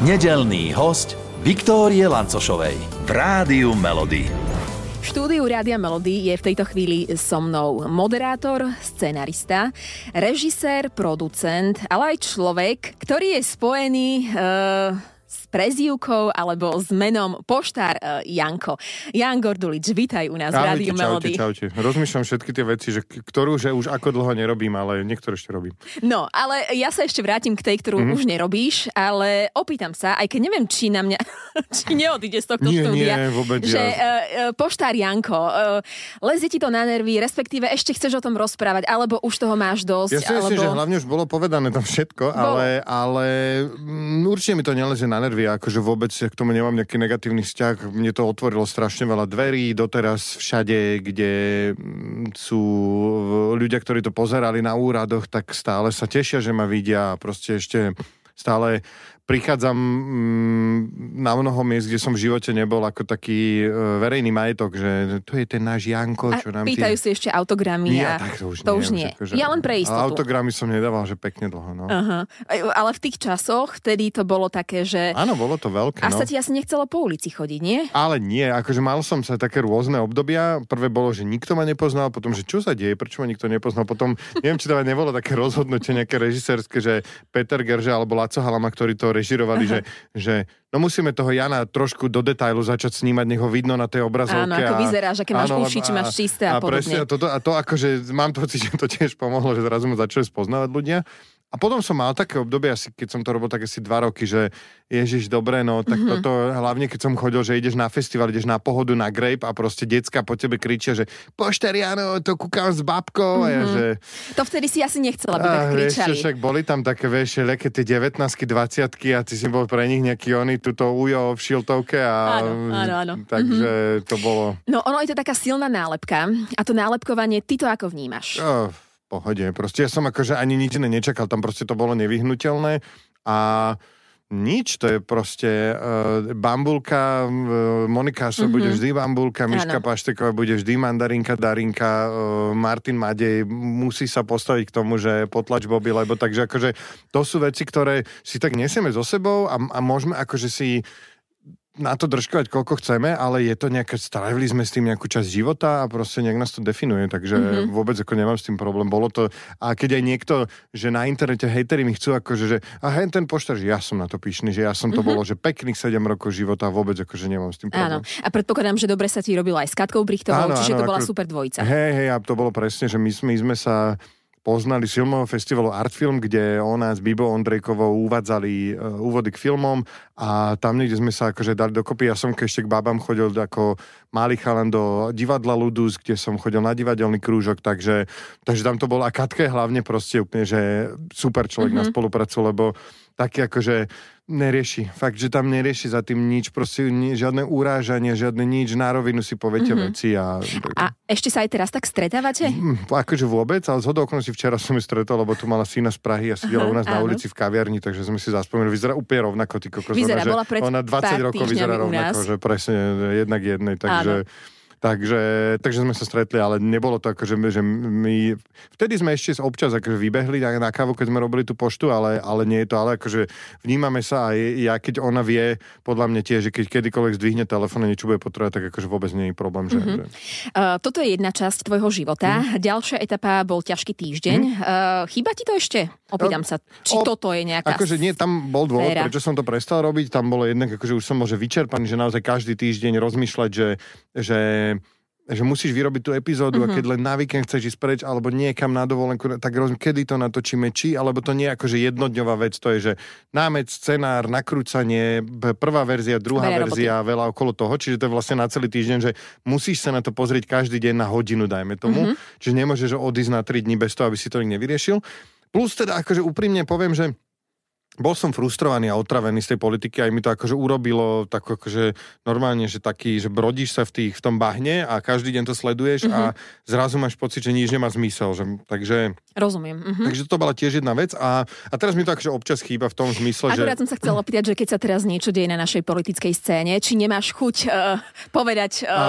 Nedelný host Viktórie Lancošovej v Rádiu Melody. V štúdiu Rádia Melody je v tejto chvíli so mnou moderátor, scenarista, režisér, producent, ale aj človek, ktorý je spojený s prezývkou alebo s menom poštár uh, Janko. Jan Gordulič, vítaj u nás v Rádiu Melody. Čaute, čaute. Rozmýšľam všetky tie veci, že ktorú že už ako dlho nerobím, ale niektoré ešte robím. No, ale ja sa ešte vrátim k tej, ktorú mm-hmm. už nerobíš, ale opýtam sa, aj keď neviem, či na mňa, či neodíde z tohto nie, štúdia, nie, vôbec že ja. uh, poštár Janko, uh, lezie ti to na nervy, respektíve ešte chceš o tom rozprávať, alebo už toho máš dosť. Ja si alebo... myslím, že hlavne už bolo povedané tam všetko, bolo. ale, ale mm, určite mi to nelezie na nervy, akože vôbec k tomu nemám nejaký negatívny vzťah. Mne to otvorilo strašne veľa dverí, doteraz všade, kde mm, sú ľudia, ktorí to pozerali na úradoch, tak stále sa tešia, že ma vidia proste ešte stále prichádzam mm, na mnoho miest, kde som v živote nebol ako taký e, verejný majetok, že to je ten náš Janko, čo nám pýtajú tie... si ešte autogramy. A... tak to už to nie. Už nie. Akože... Ja len pre istotu. autogramy som nedával, že pekne dlho. No. Uh-huh. Ale v tých časoch, vtedy to bolo také, že... Áno, bolo to veľké. A no. sa ti asi nechcelo po ulici chodiť, nie? Ale nie, akože mal som sa také rôzne obdobia. Prvé bolo, že nikto ma nepoznal, potom, že čo sa deje, prečo ma nikto nepoznal. Potom, neviem, či to nebolo také rozhodnutie nejaké režisérske, že Peter Gerže alebo Laco Halama, ktorí to režirovali, že, že no musíme toho Jana trošku do detailu začať snímať, nech ho vidno na tej obrazovke. Áno, ako a, vyzeráš, aké máš áno, uši, či máš čisté a, a podobne. Presne, a, toto, a to akože mám pocit, že to tiež pomohlo, že zrazu ma začali spoznávať ľudia. A potom som mal také obdobie, asi keď som to robil tak asi dva roky, že ježiš, dobre, no tak mm-hmm. toto, hlavne keď som chodil, že ideš na festival, ideš na pohodu, na grape a proste decka po tebe kričia, že poštariano, to kúkam s babkou mm-hmm. a ja, Mhm. že... To vtedy si asi nechcela, aby tak vieš, kričali. čo, však boli tam také, vieš, ľaké tie 19 20 a ty si bol pre nich nejaký oný, tuto ujo v šiltovke a... Áno, áno, áno. Takže mm-hmm. to bolo... No ono je to taká silná nálepka a to nálepkovanie, ty to ako vnímaš? Oh, pohode, proste ja som akože ani nič iné nečakal, tam proste to bolo nevyhnutelné a nič, to je proste uh, bambulka, uh, Monika sa mm-hmm. bude vždy bambulka, Miška Áno. Pašteková bude vždy mandarinka, darinka, uh, Martin Madej musí sa postaviť k tomu, že potlač Bobby, lebo takže akože to sú veci, ktoré si tak nesieme so sebou a, a môžeme akože si na to držkovať, koľko chceme, ale je to nejaké, strávili sme s tým nejakú časť života a proste nejak nás to definuje, takže mm-hmm. vôbec ako nemám s tým problém. Bolo to, a keď aj niekto, že na internete hejteri mi chcú akože, že a hen ten poštar, že ja som na to pyšný, že ja som to mm-hmm. bolo, že pekných 7 rokov života a vôbec akože nemám s tým Áno. problém. A predpokladám, že dobre sa ti robilo aj s Katkou Brichtovou, Áno, čiže áno, to bola ako- super dvojica. Hej, hej, a to bolo presne, že my, my sme sa poznali z filmového festivalu Artfilm, kde ona s Bibou Ondrejkovou uvádzali uh, úvody k filmom a tam niekde sme sa akože dali dokopy. Ja som ešte k babám chodil ako malý chalan do divadla Ludus, kde som chodil na divadelný krúžok, takže, takže tam to bolo. A Katka je hlavne proste úplne, že super človek mm-hmm. na spoluprácu, lebo taký akože nerieši. Fakt, že tam nerieši za tým nič, proste ni, žiadne urážanie, žiadne nič, na rovinu si poviete mm-hmm. veci a... A ešte sa aj teraz tak stretávate? Mm, akože vôbec, ale zhodou okolností včera som ju stretol, lebo tu mala syna z Prahy a sedela u nás na áno. ulici v kaviarni, takže sme si zaspomínali. Vyzerá úplne rovnako, ty kokos. Vyzerá, ona, bola pred ona 20 pár rokov vyzerá rovnako, že presne jednak jednej, takže... Takže, takže sme sa stretli, ale nebolo to ako, že, my- že my... Vtedy sme ešte občas akože vybehli na, na kávu, keď sme robili tú poštu, ale, ale nie je to, ale akože vnímame sa a ja, keď ona vie, podľa mňa tiež, že keď kedykoľvek zdvihne telefón a niečo bude potrebovať, tak akože vôbec nie je problém. Že, Mhm. že... Uh, toto je jedna časť tvojho života. Mhm. Ďalšia etapa bol ťažký týždeň. Uh, chýba ti to ešte? Opýtam sa, či O- toto je nejaká... Akože nie, tam bol dôvod, sféra. prečo som to prestal robiť. Tam bolo jednak, akože už som môže vyčerpaný, že naozaj každý týždeň rozmýšľať, že, že že musíš vyrobiť tú epizódu Mhm. mm-hmm. a keď len na víkend chceš ísť preč alebo niekam na dovolenku, tak rozumiem, kedy to natočíme, či, alebo to nie je akože jednodňová vec, to je, že námec, scenár, nakrúcanie, prvá verzia, druhá Veľa verzia, veľa okolo toho, čiže to je vlastne na celý týždeň, že musíš sa na to pozrieť každý deň na hodinu, dajme tomu, mm-hmm. čiže nemôžeš odísť na 3 dní bez toho, aby si to nik nevyriešil. Plus teda akože úprimne poviem, že bol som frustrovaný a otravený z tej politiky, aj mi to akože urobilo tak akože normálne, že taký, že brodíš sa v, tých, v tom bahne a každý deň to sleduješ mm-hmm. a zrazu máš pocit, že nič nemá zmysel. Že, takže Rozumiem. Uh-huh. Takže to bola tiež jedna vec a, a teraz mi to akože občas chýba v tom zmysle, Akurát že... som sa chcela opýtať, že keď sa teraz niečo deje na našej politickej scéne, či nemáš chuť uh, povedať uh, a,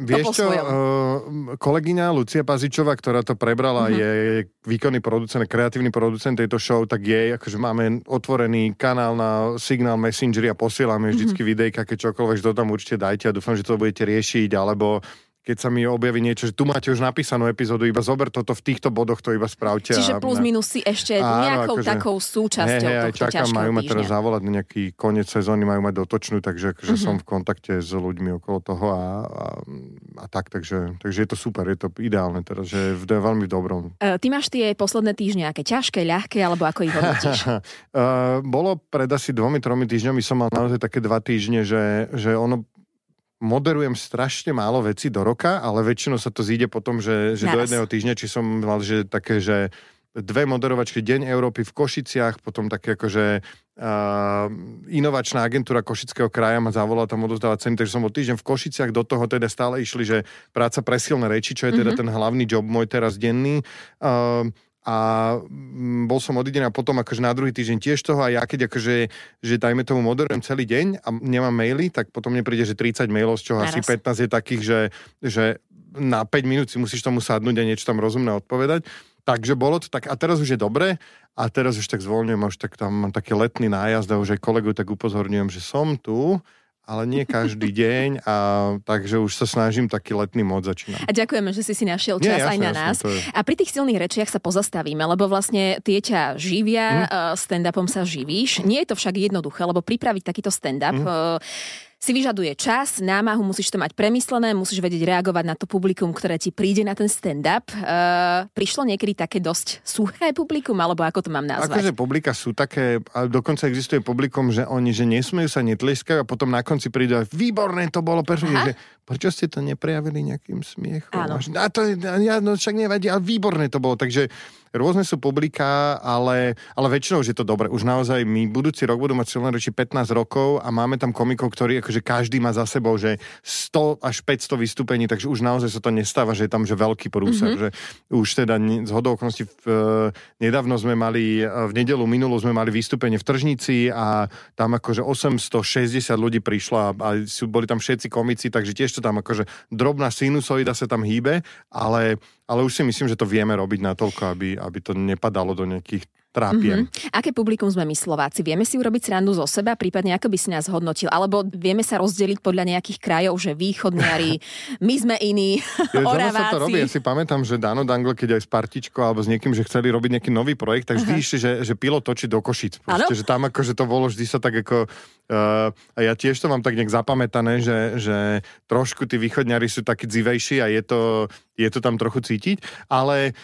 vieš čo, uh, kolegyňa Lucia Pazičová, ktorá to prebrala, uh-huh. je výkonný producent, kreatívny producent tejto show, tak jej, akože máme otvorený kanál na Signal Messenger a posielame vždycky uh-huh. videjka, keď čokoľvek, že to tam určite dajte a dúfam, že to budete riešiť, alebo keď sa mi objaví niečo, že tu máte už napísanú epizódu, iba zober toto v týchto bodoch, to iba spravte. Čiže plus minus si ešte áno, nejakou akože, takou súčasťou hej, hej, čakám, majú ma teraz zavolať na nejaký koniec sezóny, majú mať dotočnú, takže akože mm-hmm. som v kontakte s ľuďmi okolo toho a, a, a tak, takže, takže je to super, je to ideálne teraz, že je veľmi dobrom. Uh, ty máš tie posledné týždne aké ťažké, ľahké, alebo ako ich hodnotíš? uh, bolo pred asi dvomi, tromi týždňami som mal naozaj také dva týždne, že, že ono moderujem strašne málo veci do roka, ale väčšinou sa to zíde potom, že, že do jedného týždňa, či som mal, že také, že dve moderovačky Deň Európy v Košiciach, potom také akože uh, inovačná agentúra Košického kraja ma zavolala tam odozdávať ceny, takže som bol týždeň v Košiciach, do toho teda stále išli, že práca pre silné reči, čo je teda mm-hmm. ten hlavný job môj teraz denný. Uh, a mm, bol som odidený a potom akože na druhý týždeň tiež toho a ja keď akože, že dajme tomu moderujem celý deň a nemám maily, tak potom mne príde, že 30 mailov, z čoho Naraz. asi 15 je takých, že, že na 5 minút si musíš tomu sadnúť a niečo tam rozumné odpovedať. Takže bolo to tak, a teraz už je dobre, a teraz už tak zvolňujem, už tak tam mám taký letný nájazd a už aj kolegu tak upozorňujem, že som tu, ale nie každý deň a takže už sa snažím taký letný mod začínať. A ďakujeme, že si si našiel čas nie, jasne, aj na nás. Je... A pri tých silných rečiach sa pozastavíme, lebo vlastne tie ťa živia, mm. stand-upom sa živíš. Nie je to však jednoduché, lebo pripraviť takýto stand-up mm si vyžaduje čas, námahu, musíš to mať premyslené, musíš vedieť reagovať na to publikum, ktoré ti príde na ten stand-up. Uh, prišlo niekedy také dosť suché publikum, alebo ako to mám nazvať? Akože publika sú také, a dokonca existuje publikum, že oni, že nesmejú sa, netleskajú a potom na konci prídu výborné to bolo, prečo, že, prečo ste to neprejavili nejakým smiechom? Áno. A to, ja, no však nevadí, ale výborné to bolo, takže Rôzne sú publiká, ale, ale väčšinou už je to dobre. Už naozaj my budúci rok budú mať silné reči 15 rokov a máme tam komikov, ktorí akože každý má za sebou, že 100 až 500 vystúpení, takže už naozaj sa to nestáva, že je tam že veľký prúser. Mm-hmm. Že už teda z hodou okolností v, nedávno sme mali, v nedelu minulú sme mali vystúpenie v Tržnici a tam akože 860 ľudí prišlo a, a sú, boli tam všetci komici, takže tiež to tam akože drobná sinusoida sa tam hýbe, ale ale už si myslím, že to vieme robiť natoľko, aby, aby to nepadalo do nejakých trápiem. Mm-hmm. Aké publikum sme my Slováci? Vieme si urobiť srandu zo seba, prípadne ako by si nás hodnotil? Alebo vieme sa rozdeliť podľa nejakých krajov, že východniari, my sme iní, ja, Oraváci. sa to robí. Ja si pamätám, že Dano Dangle, keď aj s Partičkou alebo s niekým, že chceli robiť nejaký nový projekt, tak vždy uh-huh. že, že pilot točí do Košic. Proste, že tam akože to bolo vždy sa tak ako... Uh, a ja tiež to mám tak nejak zapamätané, že, že trošku tí východňari sú takí dzivejší a je to, je to tam trochu cítiť. Ale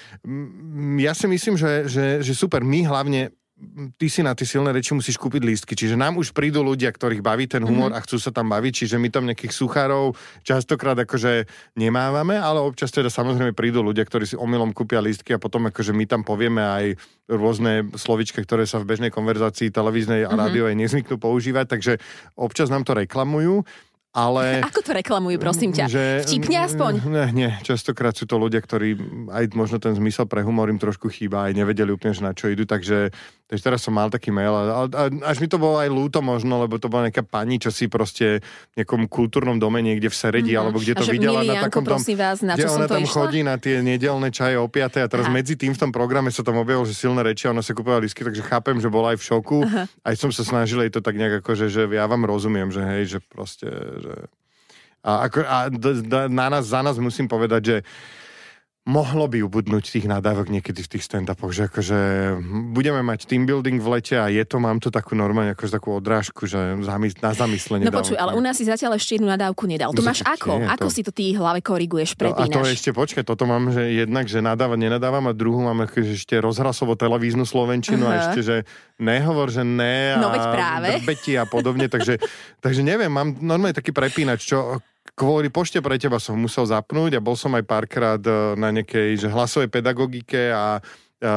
ja si myslím, že, že, že super. My hlavne ty si na tie silné reči musíš kúpiť lístky. Čiže nám už prídu ľudia, ktorých baví ten humor mm-hmm. a chcú sa tam baviť, čiže my tam nejakých suchárov častokrát akože nemávame, ale občas teda samozrejme prídu ľudia, ktorí si omylom kúpia lístky a potom akože my tam povieme aj rôzne slovičky, ktoré sa v bežnej konverzácii televíznej a mm-hmm. rádiovej nezvyknú používať, takže občas nám to reklamujú ale... Ako to reklamujú, prosím ťa? Že, Vtipne aspoň? Nie, nie, častokrát sú to ľudia, ktorí aj možno ten zmysel pre humor im trošku chýba, aj nevedeli úplne, že na čo idú, takže, takže teraz som mal taký mail a, a, až mi to bolo aj lúto možno, lebo to bola nejaká pani, čo si proste v nejakom kultúrnom dome niekde v Seredi, mm-hmm. alebo kde to videla na takom tom, vás, na čo ona tam išla? chodí na tie nedelné čaje o 5 a teraz Aha. medzi tým v tom programe sa tam objavilo, že silné reči a ona sa kúpila lísky, takže chápem, že bola aj v šoku. Aha. Aj som sa snažil jej to tak nejak ako, že, že ja vám rozumiem, že hej, že proste, že a, ako, a na nás, za nás musím povedať, že mohlo by ubudnúť tých nadávok niekedy v tých stand-upoch, že akože budeme mať team building v lete a je to, mám tu takú normálne akože takú odrážku, že na zamyslenie. No počuj, ale u nás si zatiaľ ešte jednu nadávku nedal. To no, máš ako? Nie, ako to... si to ty hlave koriguješ, prepínaš? No, a to ešte, počkaj, toto mám, že jednak, že nadávať nenadávam a druhú mám akože ešte rozhlasovo televíznu slovenčinu uh-huh. a ešte, že nehovor, že ne a no, práve. a podobne, takže, takže neviem, mám normálne taký prepínač, čo kvôli pošte pre teba som musel zapnúť a bol som aj párkrát e, na nejakej že hlasovej pedagogike a, e,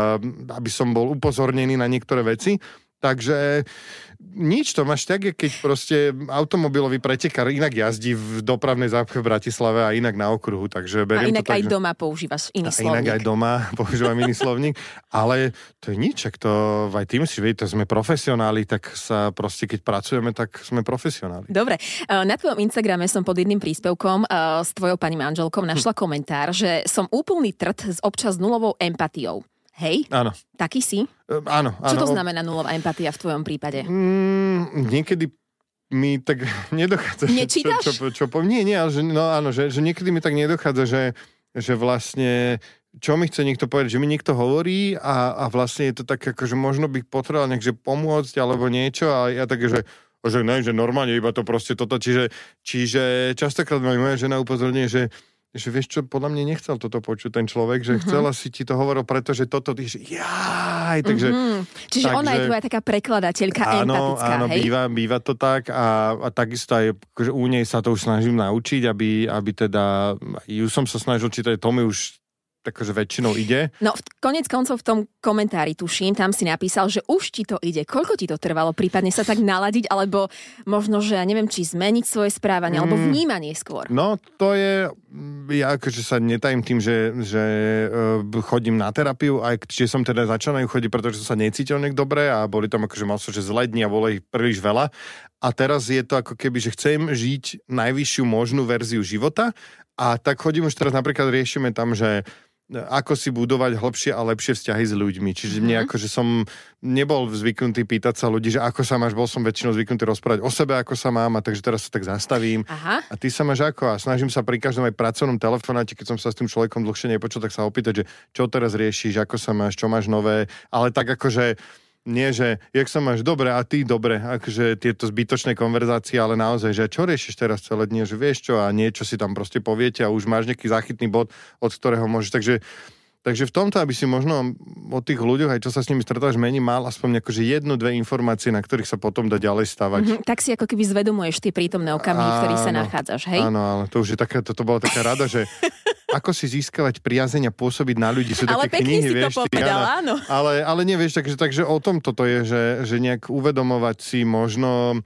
aby som bol upozornený na niektoré veci. Takže nič, to máš tak, keď proste automobilový pretekár inak jazdí v dopravnej zápche v Bratislave a inak na okruhu, takže beriem a inak to tak, aj že... doma používaš iný a slovník. inak aj doma používam iný slovník, ale to je nič, ak to aj ty musíš vedieť, to sme profesionáli, tak sa proste, keď pracujeme, tak sme profesionáli. Dobre, eh, na tvojom Instagrame som pod jedným príspevkom uh, s tvojou pani manželkou našla hm. komentár, že som úplný trt s občas nulovou empatiou. Hej? Áno. Taký si? Uh, áno, áno. Čo to znamená nulová empatia v tvojom prípade? Mm, niekedy mi tak nedochádza. Nečítaš? Čo, čo, čo, čo, nie, nie, ale že, no áno, že, že niekedy mi tak nedochádza, že, že vlastne čo mi chce niekto povedať, že mi niekto hovorí a, a vlastne je to tak, ako, že možno by potreboval nejakže pomôcť alebo niečo a ja tak, že že ne, že normálne iba to proste toto, čiže, čiže častokrát moja žena upozorňuje, že že vieš čo, podľa mňa nechcel toto počuť ten človek, že uh-huh. chcela si ti to hovoril, pretože toto, ty, že jaj, takže... Uh-huh. Čiže takže, ona je tvoja taká prekladateľka áno, empatická, áno, hej? Býva, býva to tak a, a takisto aj akože u nej sa to už snažím naučiť, aby, aby teda, ju som sa snažil čítať, to mi už takže väčšinou ide. No, konec koncov v tom komentári, tuším, tam si napísal, že už ti to ide. Koľko ti to trvalo prípadne sa tak naladiť, alebo možno, že ja neviem, či zmeniť svoje správanie, mm, alebo vnímanie skôr? No, to je, ja akože sa netajím tým, že, že uh, chodím na terapiu, aj či som teda začal na ju chodiť, pretože som sa necítil nejak dobre a boli tam akože mal som, že zle dní a bolo ich príliš veľa. A teraz je to ako keby, že chcem žiť najvyššiu možnú verziu života a tak chodím už teraz napríklad riešime tam, že ako si budovať hlbšie a lepšie vzťahy s ľuďmi. Čiže mne mhm. ako, že som nebol zvyknutý pýtať sa ľudí, že ako sa máš, bol som väčšinou zvyknutý rozprávať o sebe, ako sa mám, a takže teraz sa tak zastavím. Aha. A ty sa máš ako? A snažím sa pri každom aj pracovnom telefonáte, keď som sa s tým človekom dlhšie nepočul, tak sa opýtať, že čo teraz riešiš, ako sa máš, čo máš nové, ale tak akože nie, že jak sa máš dobre a ty dobre, akože tieto zbytočné konverzácie, ale naozaj, že čo riešiš teraz celé dnie, že vieš čo a niečo si tam proste poviete a už máš nejaký záchytný bod, od ktorého môžeš, takže Takže v tomto, aby si možno o tých ľuďoch, aj čo sa s nimi stretáš, mení, mal aspoň akože jednu, dve informácie, na ktorých sa potom dá ďalej stavať. Mm-hmm, tak si ako keby zvedomuješ tie prítomné okamihy, v ktorých sa nachádzaš, hej? Áno, ale to už je taká, to, to bola taká rada, že ako si získavať priazeň a pôsobiť na ľudí. Sú ale také knihy, si vieš, to povedal, áno. Ale, ale nevieš, takže, takže o tom toto je, že, že nejak uvedomovať si možno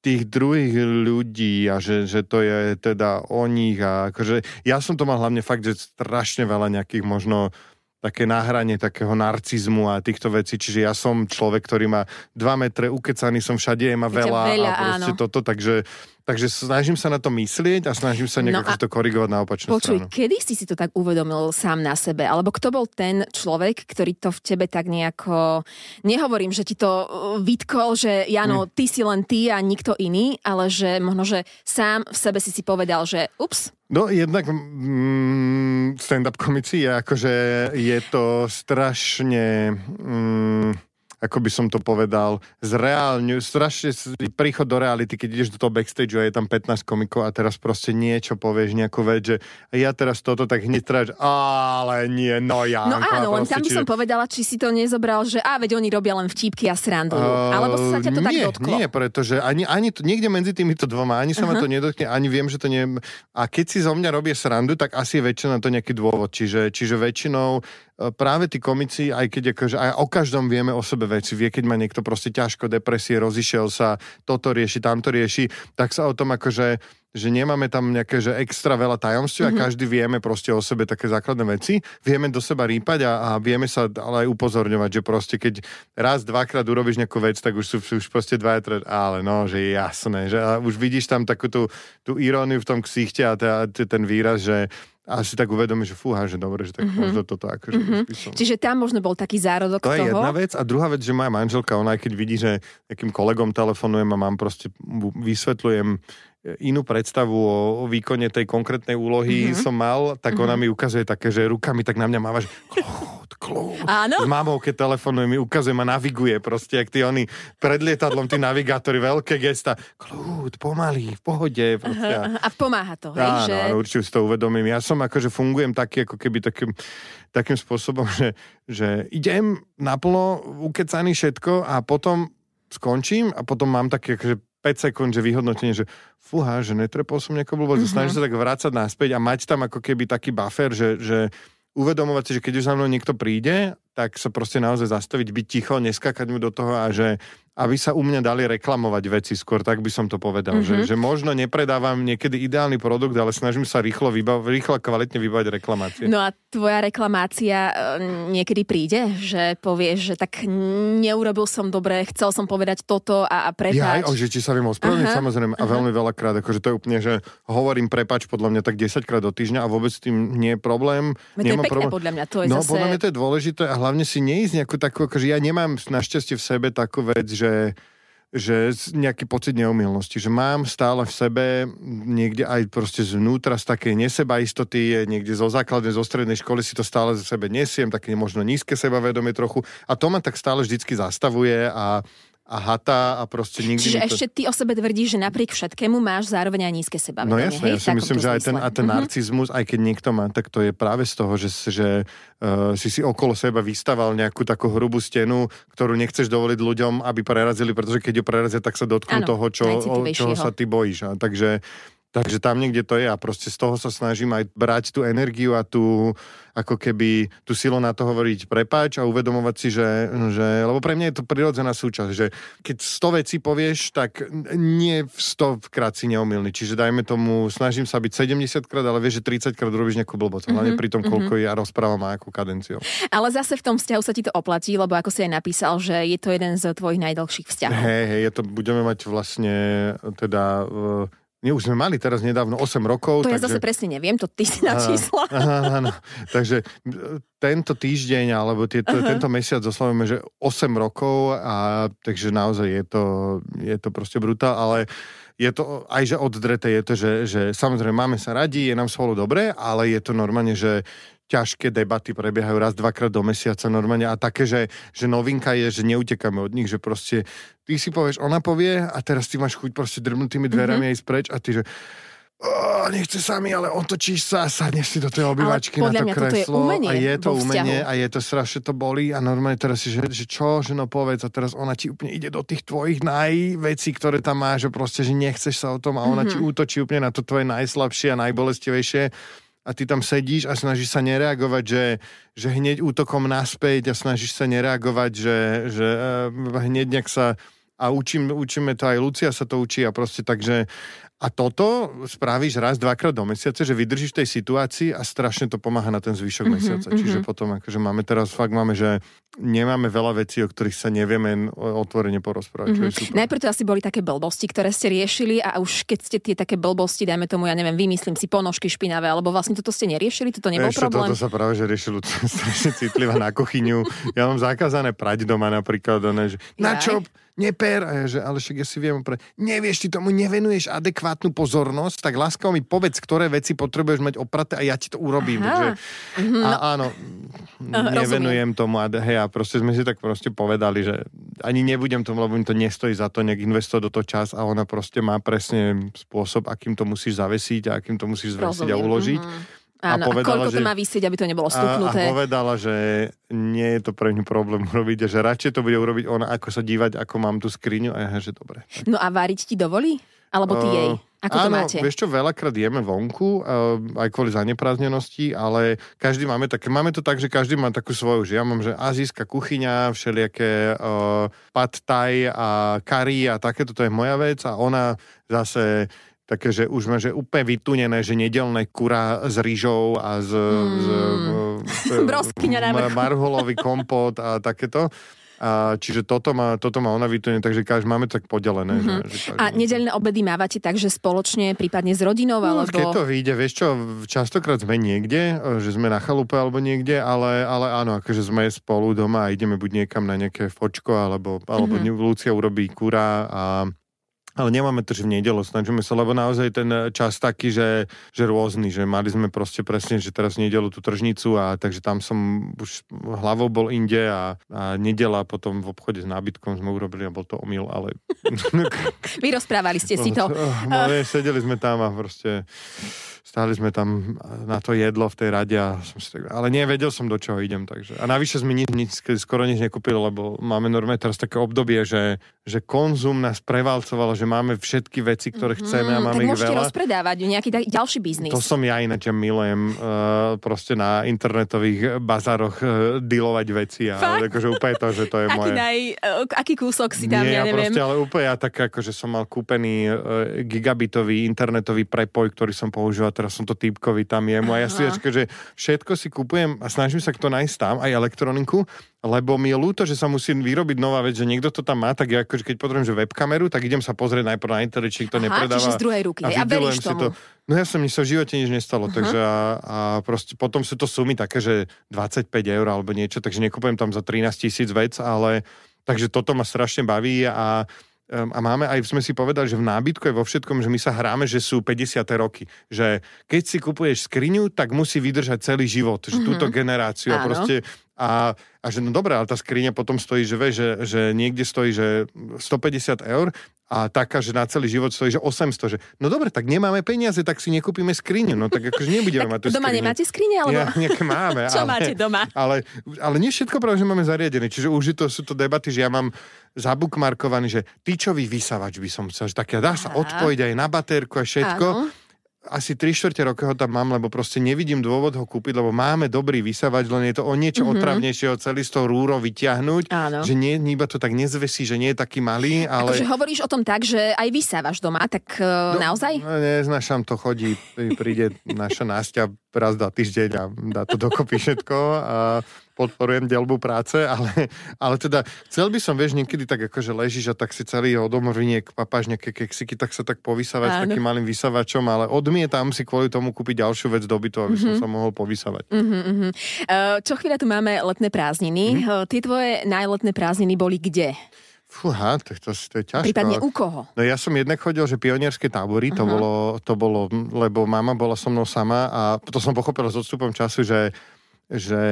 tých druhých ľudí a že, že to je teda o nich a akože ja som to mal hlavne fakt, že strašne veľa nejakých možno také náhranie takého narcizmu a týchto vecí. Čiže ja som človek, ktorý má 2 metre, ukecaný som všade, je ma veľa, veľa a proste áno. toto, takže Takže snažím sa na to myslieť a snažím sa nejako no to korigovať na opačnú počuj, stranu. kedy si si to tak uvedomil sám na sebe? Alebo kto bol ten človek, ktorý to v tebe tak nejako... Nehovorím, že ti to uh, vytkol, že Jano, mm. ty si len ty a nikto iný, ale že možno, že sám v sebe si si povedal, že ups, No jednak mm, stand-up komici je akože je to strašne... Mm, ako by som to povedal, zreálňu, strašne príchod do reality, keď ideš do toho backstage a je tam 15 komikov a teraz proste niečo povieš, nejakú vec, že ja teraz toto tak hneď tráč, ale nie, no ja. No áno, len tam by som povedala, či si to nezobral, že a veď oni robia len vtípky a srandu. Uh, alebo sa ťa to nie, tak dotklo? Nie, pretože ani, ani to, niekde medzi týmito dvoma, ani sa uh-huh. ma to nedotkne, ani viem, že to nie... A keď si zo mňa robia srandu, tak asi väčšina to nejaký dôvod. Čiže, čiže väčšinou práve tí komici, aj keď akože, aj o každom vieme o sebe veci, vie, keď má niekto proste ťažko, depresie, rozišiel sa, toto rieši, tamto rieši, tak sa o tom akože že nemáme tam nejaké že extra veľa tajomství mm-hmm. a mhm. každý vieme proste o sebe také základné veci. Vieme do seba rýpať a, a vieme sa ale aj upozorňovať, že proste keď raz, dvakrát urobíš nejakú vec, tak už sú už proste dva, tre, ale no, že jasné, že a už vidíš tam takú tú, tú iróniu v tom ksichte a ten výraz, že a si tak uvedomí, že fúha, že dobre, že tak mm-hmm. možno toto akože mm-hmm. Čiže tam možno bol taký zárodok to toho? To je jedna vec. A druhá vec, že moja manželka, ona aj keď vidí, že nejakým kolegom telefonujem a mám proste, vysvetľujem inú predstavu o, výkone tej konkrétnej úlohy mm-hmm. som mal, tak mm-hmm. ona mi ukazuje také, že rukami tak na mňa máva, že kľúd, kľúd. Áno? S mamou, keď telefonuje, mi ukazuje, ma naviguje proste, jak tí oni pred lietadlom, tí navigátori, veľké gesta. Kľúd, pomaly, v pohode. Proste. A pomáha to, hej? Áno, že... áno, určite si to uvedomím. Ja som akože fungujem taký, ako keby takým, takým spôsobom, že, že idem naplno, ukecaný všetko a potom skončím a potom mám také akože 5 sekúnd, že vyhodnotenie, že fúha, že netrepol som nejakú blbosť, mm-hmm. snažím sa tak vrácať naspäť a mať tam ako keby taký buffer, že, že uvedomovať si, že keď už za mnou niekto príde, tak sa proste naozaj zastaviť, byť ticho, neskakať mu do toho a že, aby sa u mňa dali reklamovať veci skôr, tak by som to povedal. Mm-hmm. Že, že možno nepredávam niekedy ideálny produkt, ale snažím sa rýchlo, vybav, rýchlo kvalitne vybavať reklamácie. No a tvoja reklamácia e, niekedy príde, že povieš, že tak neurobil som dobre, chcel som povedať toto a, a prepáč. Ja, o, že či sa viem ospravedlniť, samozrejme. A veľmi veľakrát, akože to je úplne, že hovorím prepač podľa mňa tak 10 krát do týždňa a vôbec s tým nie je problém. to je pekné problém. podľa mňa, to je no, zase... podľa mňa to je dôležité a hlavne si neísť nejakú takú, akože ja nemám našťastie v sebe takú vec, že že nejaký pocit neumilnosti, že mám stále v sebe niekde aj proste zvnútra z takej nesebaistoty, niekde zo základnej, zo strednej školy si to stále za sebe nesiem, také možno nízke sebavedomie trochu. A to ma tak stále vždycky zastavuje a a hata a proste nikdy... Čiže to... ešte ty o sebe tvrdíš, že napriek všetkému máš zároveň aj nízke sebavedomie. No jasne, ja si myslím, že aj ten, a ten mm-hmm. narcizmus, aj keď niekto má, tak to je práve z toho, že, že uh, si si okolo seba vystaval nejakú takú hrubú stenu, ktorú nechceš dovoliť ľuďom, aby prerazili, pretože keď ju prerazia, tak sa dotknú ano, toho, čo, o, čoho sa ty bojíš. A takže Takže tam niekde to je a proste z toho sa snažím aj brať tú energiu a tú, ako keby tú silu na to hovoriť prepáč a uvedomovať si, že, že lebo pre mňa je to prirodzená súčasť, že keď 100 vecí povieš, tak nie v 100 krát si neomilný. Čiže dajme tomu, snažím sa byť 70 krát, ale vieš, že 30 krát robíš nejakú blbosť, mm-hmm, pri tom, koľko mm-hmm. ja rozprávam a akú kadenciou. Ale zase v tom vzťahu sa ti to oplatí, lebo ako si aj napísal, že je to jeden z tvojich najdlhších vzťahov. Hej, hej, je to, budeme mať vlastne teda nie, už sme mali teraz nedávno 8 rokov. To takže... ja zase presne neviem, to ty si na čísla. Áno, takže tento týždeň, alebo tieto, uh-huh. tento mesiac oslavujeme, že 8 rokov a takže naozaj je to, je to proste brutál, ale je to aj, že oddrete je to, že, že samozrejme máme sa radi, je nám spolu dobre, ale je to normálne, že ťažké debaty prebiehajú raz, dvakrát do mesiaca normálne a také, že, že novinka je, že neutekáme od nich, že proste ty si povieš, ona povie a teraz ty máš chuť proste drmnutými dverami mm-hmm. ísť preč a ty, že oh, nechce sa mi, ale otočíš sa a sadneš si do tej obývačky na to kreslo to je a je to umenie a je to strašne to bolí a normálne teraz si, že, že čo, že no povedz a teraz ona ti úplne ide do tých tvojich najvecí, ktoré tam máš, že proste, že nechceš sa o tom a ona mm-hmm. ti útočí úplne na to tvoje najslabšie a najbolestivejšie. A ty tam sedíš a snažíš sa nereagovať, že, že hneď útokom naspäť a snažíš sa nereagovať, že, že uh, hneď nejak sa a učím, učíme to aj Lucia sa to učí a proste takže a toto spravíš raz, dvakrát do mesiace, že vydržíš tej situácii a strašne to pomáha na ten zvyšok mm-hmm, mesiaca. Mm-hmm. Čiže potom akože máme teraz, fakt máme, že nemáme veľa vecí, o ktorých sa nevieme otvorene porozprávať. Mm-hmm. Najprv to asi boli také blbosti, ktoré ste riešili a už keď ste tie také blbosti, dajme tomu, ja neviem, vymyslím si ponožky špinavé, alebo vlastne toto ste neriešili, toto nebol Ešte problém. Toto sa práve, že riešilo strašne citlivá na kuchyňu. Ja mám zakázané prať doma napríklad, ne, že na čo, neper, a ja, že, ale však ja si viem pre... Nevieš, ty tomu nevenuješ adekvátnu pozornosť, tak láskavo mi povedz, ktoré veci potrebuješ mať opraté a ja ti to urobím. Takže, mm-hmm. a áno, nevenujem tomu a hej, a proste sme si tak proste povedali, že ani nebudem tomu, lebo mi to nestojí za to nejak investovať do toho čas a ona proste má presne spôsob, akým to musíš zavesiť a akým to musíš zvesiť a uložiť. Mm-hmm. Áno, a, povedala, a koľko že, to má vysieť, aby to nebolo stupnuté. A, a povedala, že nie je to pre ňu problém urobiť, že radšej to bude urobiť ona, ako sa dívať, ako mám tú skriňu a ja, že dobre. Tak. No a variť ti dovolí? Alebo ty uh, jej? Ako áno, to máte? vieš čo, veľakrát jeme vonku, uh, aj kvôli zaneprázdnenosti, ale každý máme také, máme to tak, že každý má takú svoju, že ja mám, že azijská kuchyňa, všelijaké uh, pad thai a curry a takéto, to je moja vec a ona zase také, že už má že úplne vytunené, že nedelné kura s rýžou a z, mm. z, z marholový kompot a takéto. A čiže toto má, toto má ona vytunené, takže každý máme tak podelené. Mm-hmm. Že, že každý... A nedelné obedy mávate tak, že spoločne, prípadne s rodinou? No, alebo... Keď to vyjde, vieš čo, častokrát sme niekde, že sme na chalupe alebo niekde, ale, ale áno, akože sme spolu doma a ideme buď niekam na nejaké fočko, alebo, alebo mm-hmm. Lucia urobí kura a ale nemáme to, že v nedelo snažíme sa, lebo naozaj ten čas taký, že, že rôzny, že mali sme proste presne, že teraz v nedelu tú tržnicu a takže tam som už hlavou bol inde a, a nedela potom v obchode s nábytkom sme urobili a bol to omyl, ale... Vy rozprávali ste si to. No, no, sedeli sme tam a proste stáli sme tam na to jedlo v tej rade a som si tak, ale nevedel som, do čoho idem. Takže. A navyše sme nič, nič, skoro nič nekúpili, lebo máme normálne teraz také obdobie, že, že konzum nás prevalcoval, že máme všetky veci, ktoré mm-hmm, chceme a máme tak ich veľa. rozpredávať nejaký da- ďalší biznis. To som ja ináč ja milujem uh, proste na internetových bazároch uh, dealovať veci a Fakt? akože úplne to, že to je aký, moje... naj, uh, aký kúsok si tam, Nie, ja neviem. proste, ale úplne ja tak, akože som mal kúpený uh, gigabitový internetový prepoj, ktorý som používal, teraz som to typkovi tam jemu a ja si ačka, že všetko si kupujem a snažím sa to nájsť tam, aj elektroniku, lebo mi je ľúto, že sa musí vyrobiť nová vec, že niekto to tam má, tak ja akože keď potrebujem že webkameru, tak idem sa pozrieť najprv na internet, či to Aha, nepredáva. z druhej ruky, a vydelujem veríš tomu. No ja som mi sa v živote nič nestalo, uh-huh. takže a, a proste potom sú to sumy také, že 25 eur alebo niečo, takže nekúpujem tam za 13 tisíc vec, ale takže toto ma strašne baví a a máme, aj sme si povedali, že v nábytku je vo všetkom, že my sa hráme, že sú 50. roky. Že keď si kupuješ skriňu, tak musí vydržať celý život. Že mm-hmm. túto generáciu. A Áno. proste a, a že no dobré, ale tá skriňa potom stojí, že, vie, že, že niekde stojí, že 150 eur a taká, že na celý život stojí, že 800. Že, no dobre, tak nemáme peniaze, tak si nekúpime skriňu. No tak akože nebudeme mať tú Doma skriňu. nemáte skrine? Alebo... Ja, nejaké máme. Čo ale, máte doma? Ale, ale nie všetko práve, že máme zariadené. Čiže už to, sú to debaty, že ja mám zabukmarkovaný, že tyčový vysavač by som chcel, že tak ja dá sa odpojiť aj na batérku a všetko. Áno. Asi 3 čtvrte roka ho tam mám, lebo proste nevidím dôvod ho kúpiť, lebo máme dobrý vysavač, len je to o niečo mm-hmm. otravnejšie toho rúro vyťahnuť. Áno. Že nie, iba to tak nezvesí, že nie je taký malý, ale... Akože hovoríš o tom tak, že aj vysávaš doma, tak uh, naozaj? No, neznášam to, chodí, príde naša Nástia raz za týždeň a dá to dokopy všetko a podporujem delbu práce, ale, ale teda chcel by som, vieš, niekedy tak akože ležíš a tak si celý odomrviniek papáš nejaké keksiky, tak sa tak povysávať s Áno. takým malým vysavačom, ale odmietam si kvôli tomu kúpiť ďalšiu vec do bytu, aby som sa mohol povysávať. Uh-huh, uh-huh. Uh, čo chvíľa tu máme letné prázdniny. Uh, tie tvoje najletné prázdniny boli kde? Fúha, tak to, to je ťažko. Prípadne u koho? No ja som jednak chodil, že pionierské tábory, to, bolo, to bolo, lebo mama bola so mnou sama a to som pochopil s odstupom času, že že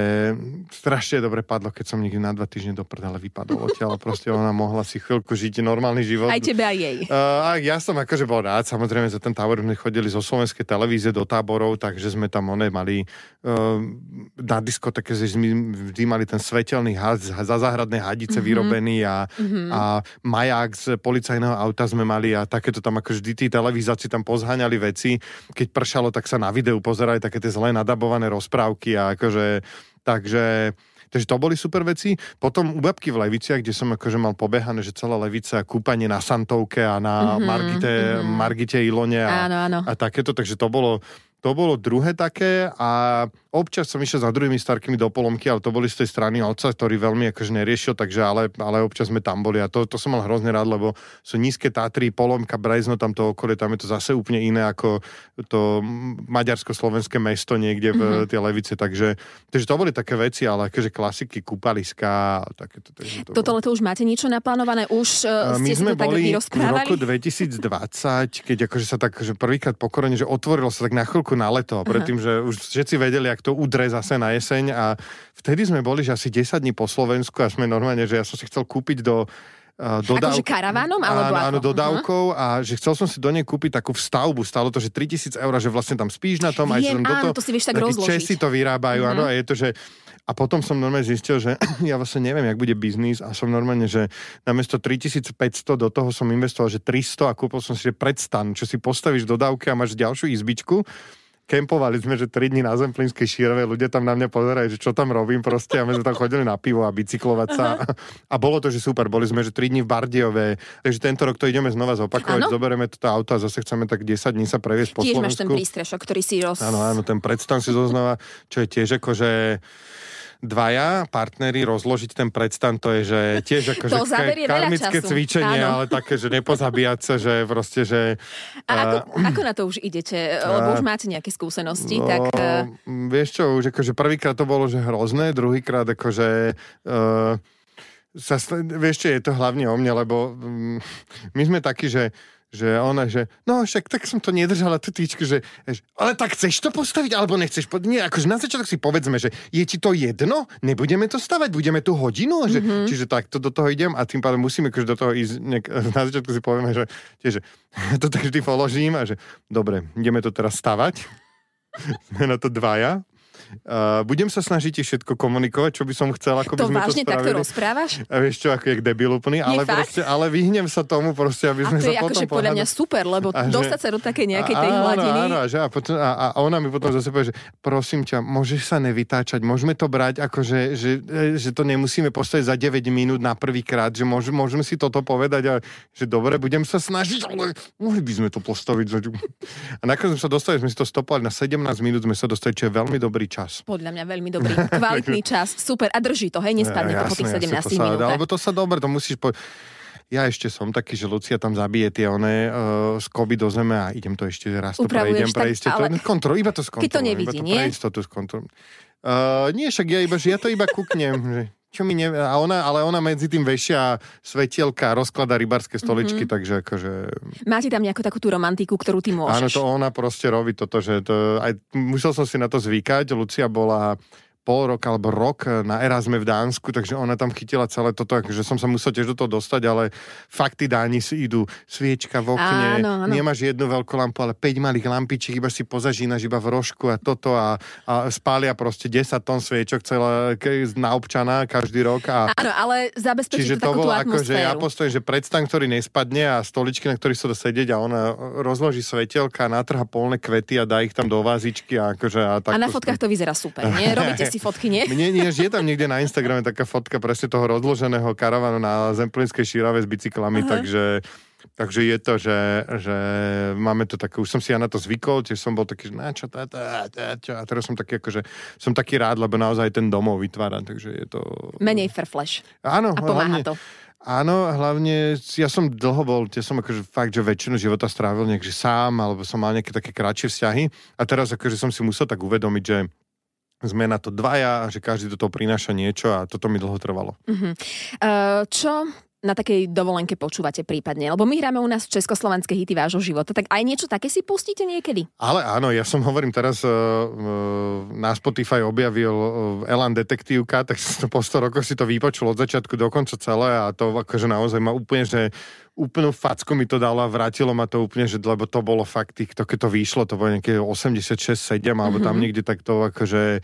strašne dobre padlo, keď som niekde na dva týždne do prdele vypadol odtiaľ. Proste ona mohla si chvíľku žiť normálny život. Aj tebe, aj jej. Uh, a ja som akože bol rád, samozrejme za ten tábor sme chodili zo slovenskej televízie do táborov, takže sme tam one mali uh, na diskoteke, že sme vždy mali ten svetelný had, za záhradné hadice mm-hmm. vyrobený a, mm-hmm. a maják z policajného auta sme mali a takéto tam ako vždy tí televízaci tam pozháňali veci. Keď pršalo, tak sa na videu pozerali také tie zlé nadabované rozprávky a akože takže Takže to boli super veci. Potom u babky v Leviciach, kde som akože mal pobehané, že celá Levica, kúpanie na Santovke a na mm-hmm, Margite, mm-hmm. Margite Ilone a, Áno, áno. a takéto. Takže to bolo, to bolo druhé také a občas som išiel za druhými starkými do Polomky, ale to boli z tej strany otca, ktorý veľmi akože neriešil, takže ale, ale občas sme tam boli a to, to som mal hrozne rád, lebo sú nízke Tatry, Polomka, Brezno, tam to okolie, tam je to zase úplne iné ako to maďarsko-slovenské mesto niekde v mm-hmm. tie Levice, takže, takže to boli také veci, ale akože klasiky, kúpaliska a takéto. Takže to Toto bolo. leto už máte niečo naplánované? Už uh, My ste si sme to tak boli v vyrozprávali? roku 2020, keď akože sa tak že prvýkrát pokorene, že otvorilo sa tak na chvíľku na leto, predtým, že už všetci vedeli, ak to udre zase na jeseň a vtedy sme boli, že asi 10 dní po Slovensku a sme normálne, že ja som si chcel kúpiť do dodav... Akože karavánom, alebo áno, áno, dodávkou a že chcel som si do nej kúpiť takú vstavbu, stalo to, že 3000 eur, že vlastne tam spíš na tom, aj Viem, že tam áno, toho, to si vieš tak rozložiť. Mhm. Česi to vyrábajú, áno, a je to, že a potom som normálne zistil, že ja vlastne neviem, jak bude biznis a som normálne, že namiesto 3500 do toho som investoval, že 300 a kúpil som si predstan, čo si postavíš do dávky a máš ďalšiu izbičku. Kempovali sme, že 3 dní na Zemplínskej šírove, ľudia tam na mňa pozerajú, že čo tam robím proste a my sme tam chodili na pivo a bicyklovať sa. A bolo to, že super, boli sme, že 3 dní v Bardiove, takže tento rok to ideme znova zopakovať, Áno. zoberieme toto auto a zase chceme tak 10 dní sa previesť po Tiež Slovensku. máš ten prístrešok, ktorý si roz... Áno, áno, ten predstan si zoznova, čo je tiež ako, že dvaja partneri rozložiť ten predstan, to je, že tiež ako, To že zaberie veľa karmické cvičenie, Áno. ale také, že nepozabíjať sa, že proste, že... A ako, ako na to už idete? Lebo už máte nejaké skúsenosti, no, tak... eh, Vieš čo, už akože prvýkrát to bolo, že hrozné, druhýkrát akože... Uh, sa, vieš čo, je to hlavne o mne, lebo mm, my sme takí, že že ona, že no však tak som to nedržala, tú tyčku, že, že ale tak chceš to postaviť, alebo nechceš, po, nie, akože na začiatok si povedzme, že je ti to jedno, nebudeme to stavať, budeme tu hodinu, že, mm-hmm. čiže tak to do toho idem a tým pádom musíme akože do toho ísť, nek, na začiatku si povieme, že tiež, to tak vždy položím a že dobre, ideme to teraz stavať, sme na to dvaja, Uh, budem sa snažiť všetko komunikovať, čo by som chcel, ako to by sme vážne to spravili. takto rozprávaš? A vieš čo, ako je debil úplný, ale, proste, ale vyhnem sa tomu proste, aby sme a to sa je akože potom podľa mňa super, lebo a dostať že, sa do takej nejakej tej áno, hladiny. Áno, že a, potom, a, a ona mi potom zase povie, že prosím ťa, môžeš sa nevytáčať, môžeme to brať ako, že, že, že to nemusíme postaviť za 9 minút na prvýkrát, že môž, môžeme si toto povedať a že dobre, budem sa snažiť, ale mohli by sme to postaviť. A nakoniec sme sa dostali, sme si to stopovali na 17 minút, sme sa dostali, čo je veľmi dobrý čas. Podľa mňa veľmi dobrý, kvalitný čas, super. A drží to, hej, nespadne ja, to po tých 17 jasne, minútach. Alebo to sa dobre, to musíš po... Ja ešte som taký, že Lucia tam zabije tie one uh, z koby do zeme a idem to ešte raz to prejdem, prejsť ale- to, kontrol, iba to skontrolujem. Keď to nevidí, iba to nie? Pre istotu skontrolujem. Uh, nie, však ja, iba, že ja to iba kúknem, že čo mi ne... A ona, ale ona medzi tým vešia svetielka, rozklada rybarské stoličky, mm-hmm. takže akože... Máte tam nejakú takú tú romantiku, ktorú ty môžeš. Áno, to ona proste robí toto, že to, aj, musel som si na to zvykať. Lucia bola pol rok alebo rok na Erasme v Dánsku, takže ona tam chytila celé toto, že som sa musel tiež do toho dostať, ale fakty Dáni si idú sviečka v okne, Áno, áno. nemáš jednu veľkú lampu, ale 5 malých lampičiek, iba si pozažínaš iba v rožku a toto a, a spália proste 10 tón sviečok celé na občana každý rok a Áno, ale zabezpečí Čiže to to bolo ako, že ja postojím, že predstan, ktorý nespadne a stoličky, na ktorých sa dá sedieť a ona rozloží svetelka, natrha polné kvety a dá ich tam do vázičky a akože a. A na fotkách to vyzerá super, nie? Robíte si fotky, nie? Mne nie, je tam niekde na Instagrame taká fotka presne toho rozloženého karavanu na Zemplínskej šírave s bicyklami, takže Takže je to, že, že máme to také, už som si ja na to zvykol, tiež som bol taký, že na čo, tá, tá, tá, čo, a teraz som taký, akože, som taký rád, lebo naozaj ten domov vytvára, takže je to... Menej fairflash. Áno, A pomáha hlavne, to. Áno, hlavne ja som dlho bol, ja som akože fakt, že väčšinu života strávil niekde sám, alebo som mal nejaké také kratšie vzťahy a teraz akože som si musel tak uvedomiť, že sme na to dvaja že každý do toho prináša niečo a toto mi dlho trvalo. Uh, čo na takej dovolenke počúvate prípadne? Lebo my hráme u nás československé hity vášho života, tak aj niečo také si pustíte niekedy? Ale áno, ja som hovorím teraz uh, na Spotify objavil uh, Elan detektívka, tak som po 100 rokoch si to vypočul od začiatku do konca celé a to akože naozaj ma úplne, že úplnú facku mi to dalo a vrátilo ma to úplne, že lebo to bolo fakt, to, keď to vyšlo, to bolo nejaké 86-7 alebo tam niekde takto akože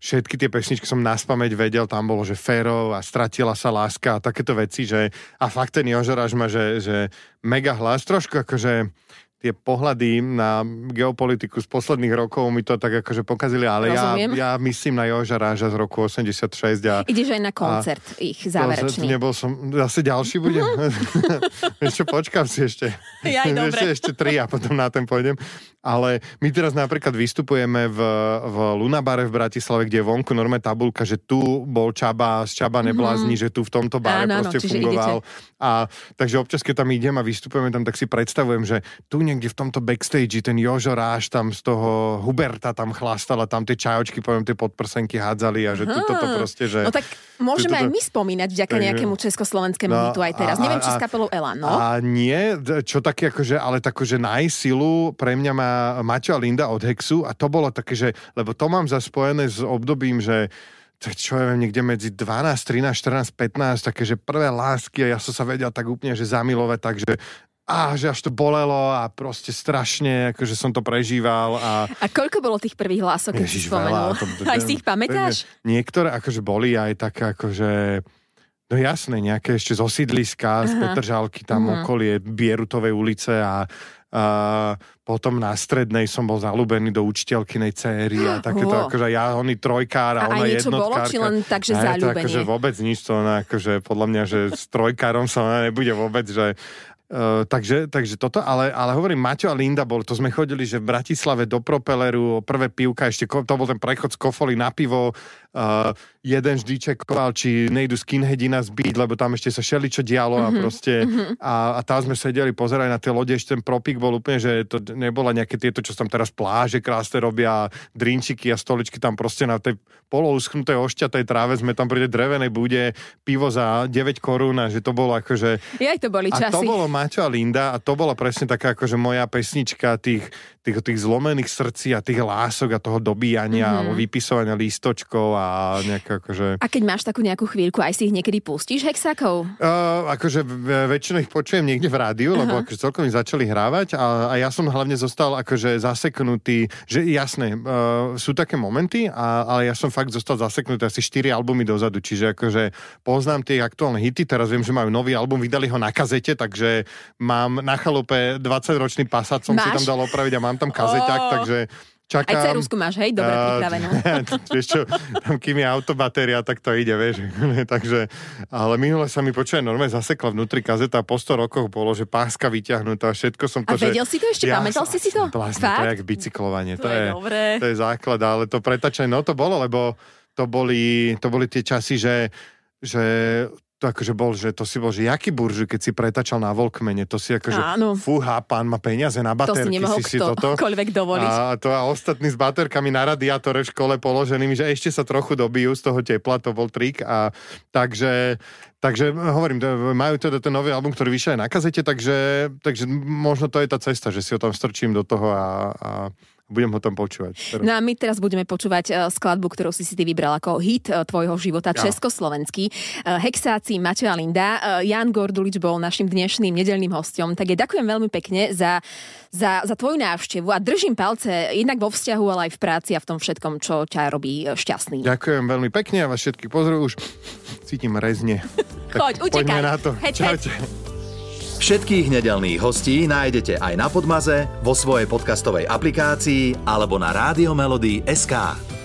všetky tie pesničky som na spameť vedel, tam bolo, že Fero a Stratila sa láska a takéto veci, že a fakt ten Jožoráš má, že, že mega hlas, trošku akože tie pohľady na geopolitiku z posledných rokov mi to tak akože pokazili, ale ja, Rozumiem. ja myslím na Joža Ráža z roku 86 a Ideš aj na koncert ich záverečný. nebol som, zase ďalší budem. Čo, počkám si ešte. Jaj, dobre. ešte, ešte tri a potom na ten pôjdem. Ale my teraz napríklad vystupujeme v, v Lunabare v Bratislave, kde je vonku normálne tabulka, že tu bol Čaba, z Čaba neblázni, že tu v tomto bare Áno, proste fungoval. A takže občas, keď tam idem a vystupujeme tam, tak si predstavujem, že tu niekde v tomto backstage ten Jožo Ráš tam z toho Huberta tam chlastal a tam tie čajočky, poviem, tie podprsenky hádzali a že tu toto proste, že... No tak môžeme aj my spomínať vďaka nejakému československému No, hitu aj teraz. a- Neviem, či s kapelou Elan, no? A nie, čo také akože, ale takože najsilu pre mňa má Maťo a Linda od Hexu a to bolo také, že, lebo to mám zaspojené s obdobím, že tak čo ja viem, niekde medzi 12, 13, 14, 15, také, že prvé lásky a ja som sa vedel tak úplne, že zamilovať, takže a že až to bolelo a proste strašne, akože som to prežíval a A koľko bolo tých prvých hlások, keď si spomenul? veľa, to- Aj si ich pamätáš? Niektoré akože boli aj také akože No jasné, nejaké ešte zo sídliska, z. Petržalky, tam Mhm. okolie Bierutovej ulice a, a potom na strednej som bol zalúbený do učiteľkynej céry a takéto, Wow. akože ja, oni trojkár A a, ona niečo bolo, jednotkárka. či len tak, že Ne, to zaľúbenie? akože vôbec nič, to ona akože podľa mňa, že s trojkárom sa ona nebude vôbec, že Uh, takže, takže toto, ale, ale hovorím, Maťo a Linda bol, to sme chodili, že v Bratislave do Propeleru, prvé pivka, ešte to bol ten prechod z Kofoly na pivo, uh, jeden vždy čekoval, či nejdu skinheadi nás byť, lebo tam ešte sa šeli čo dialo a proste a, a tam sme sedeli, pozerali na tie lode, ešte ten propik bol úplne, že to nebola nejaké tieto, čo tam teraz pláže krásne robia, drinčiky a stoličky tam proste na tej polouschnutej ošťatej tráve sme tam pri tej drevenej bude pivo za 9 korún a že to bolo akože Jaj, to boli časy. to bolo Maťo a Linda a to bola presne taká akože moja pesnička tých, tých, tých zlomených srdcí a tých lások a toho dobíjania mm-hmm. alebo vypisovania lístočkov a nejaké akože... A keď máš takú nejakú chvíľku, aj si ich niekedy pustíš hexákov? Uh, akože väčšinou ich počujem niekde v rádiu, uh-huh. lebo akože celkom začali hrávať a, a ja som hlavne zostal akože zaseknutý, že jasné, uh, sú také momenty, a, ale ja som fakt zostal zaseknutý asi 4 albumy dozadu, čiže akože poznám tie aktuálne hity, teraz viem, že majú nový album, vydali ho na kazete, takže mám na chalupe 20-ročný pasat, som Máš? si tam dal opraviť a mám tam kazeťák, oh. takže čakám. Aj cerusku máš, hej? Dobre pripravenú. vieš čo, tam kým je autobatéria, tak to ide, vieš. Takže, ale minule sa mi počuje normálne zasekla vnútri kazeta po 100 rokoch bolo, že páska vyťahnutá, všetko som to, A vedel že, si to ešte? Ja, pamätal si si to? Blázne, to je jak bicyklovanie. To, to je, je, dobré. to je základ, ale to pretačenie, no to bolo, lebo to boli, to boli tie časy, že že to akože bol, že to si bol, že jaký buržu, keď si pretačal na Volkmene, to si akože, Áno. fúha, pán má peniaze na baterky, to si, nemohol si, si toto dovoliť. A to a ostatní s baterkami na radiátore v škole položenými, že ešte sa trochu dobijú z toho tepla, to bol trik a takže, takže hovorím, majú teda ten nový album, ktorý vyšiel aj na kazete, takže, takže možno to je tá cesta, že si ho tam strčím do toho a, a budem ho tam počúvať. Teraz. No a my teraz budeme počúvať uh, skladbu, ktorú si si ty vybral ako hit uh, tvojho života, ja. československý. Uh, Hexáci, Maťo a Linda. Jan Gordulič bol našim dnešným nedelným hostom. Tak je ďakujem veľmi pekne za, za, za tvoju návštevu a držím palce jednak vo vzťahu, ale aj v práci a v tom všetkom, čo ťa robí šťastný. Ďakujem veľmi pekne a vás všetkých pozdravujem. Už cítim rezne. Choď, utekaj. na to. Heď, Čaute. Heď. Všetkých nedelných hostí nájdete aj na Podmaze, vo svojej podcastovej aplikácii alebo na SK.